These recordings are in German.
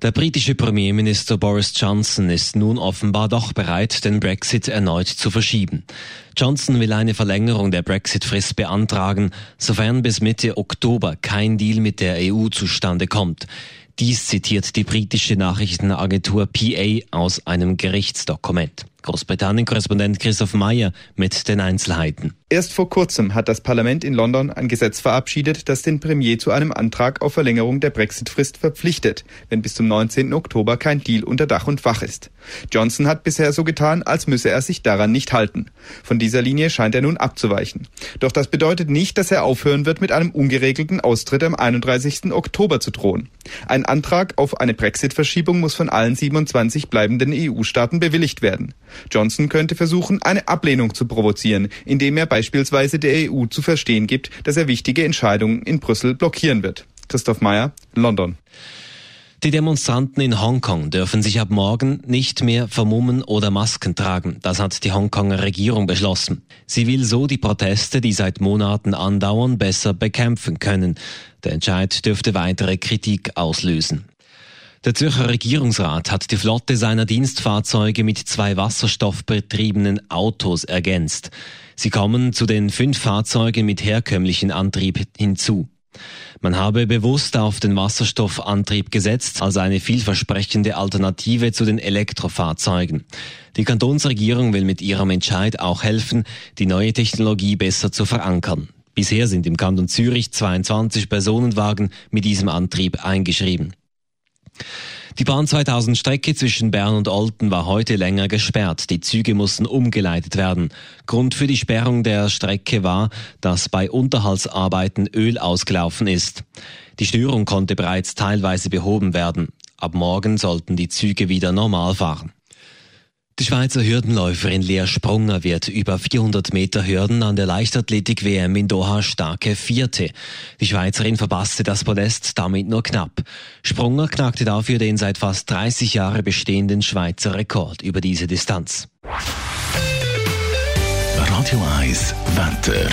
Der britische Premierminister Boris Johnson ist nun offenbar doch bereit, den Brexit erneut zu verschieben. Johnson will eine Verlängerung der Brexit-Frist beantragen, sofern bis Mitte Oktober kein Deal mit der EU zustande kommt. Dies zitiert die britische Nachrichtenagentur PA aus einem Gerichtsdokument. Großbritannien-Korrespondent Christoph Meyer mit den Einzelheiten. Erst vor kurzem hat das Parlament in London ein Gesetz verabschiedet, das den Premier zu einem Antrag auf Verlängerung der Brexit-Frist verpflichtet, wenn bis zum 19. Oktober kein Deal unter Dach und Fach ist. Johnson hat bisher so getan, als müsse er sich daran nicht halten. Von dieser Linie scheint er nun abzuweichen. Doch das bedeutet nicht, dass er aufhören wird, mit einem ungeregelten Austritt am 31. Oktober zu drohen. Ein Antrag auf eine Brexit-Verschiebung muss von allen 27 bleibenden EU-Staaten bewilligt werden. Johnson könnte versuchen, eine Ablehnung zu provozieren, indem er beispielsweise der EU zu verstehen gibt, dass er wichtige Entscheidungen in Brüssel blockieren wird. Christoph Meyer, London. Die Demonstranten in Hongkong dürfen sich ab morgen nicht mehr vermummen oder Masken tragen. Das hat die Hongkonger Regierung beschlossen. Sie will so die Proteste, die seit Monaten andauern, besser bekämpfen können. Der Entscheid dürfte weitere Kritik auslösen. Der Zürcher Regierungsrat hat die Flotte seiner Dienstfahrzeuge mit zwei wasserstoffbetriebenen Autos ergänzt. Sie kommen zu den fünf Fahrzeugen mit herkömmlichen Antrieb hinzu. Man habe bewusst auf den Wasserstoffantrieb gesetzt als eine vielversprechende Alternative zu den Elektrofahrzeugen. Die Kantonsregierung will mit ihrem Entscheid auch helfen, die neue Technologie besser zu verankern. Bisher sind im Kanton Zürich 22 Personenwagen mit diesem Antrieb eingeschrieben. Die Bahn 2000 Strecke zwischen Bern und Olten war heute länger gesperrt. Die Züge mussten umgeleitet werden. Grund für die Sperrung der Strecke war, dass bei Unterhaltsarbeiten Öl ausgelaufen ist. Die Störung konnte bereits teilweise behoben werden. Ab morgen sollten die Züge wieder normal fahren. Die Schweizer Hürdenläuferin Lea Sprunger wird über 400 Meter Hürden an der Leichtathletik-WM in Doha starke Vierte. Die Schweizerin verpasste das Podest damit nur knapp. Sprunger knackte dafür den seit fast 30 Jahren bestehenden Schweizer Rekord über diese Distanz. Radio 1, Wetter.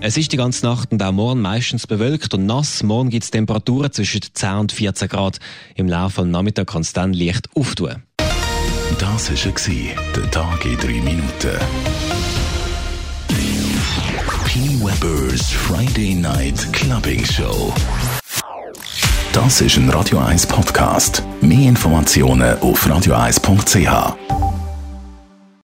Es ist die ganze Nacht und auch morgen meistens bewölkt und nass. Morgen gibt es Temperaturen zwischen 10 und 14 Grad. Im Laufe des Nachmittags kann es dann leicht auftun. Das war der Tag in 3 Minuten. P. Weber's Friday Night Clubbing Show. Das ist ein Radio 1 Podcast. Mehr Informationen auf radio1.ch.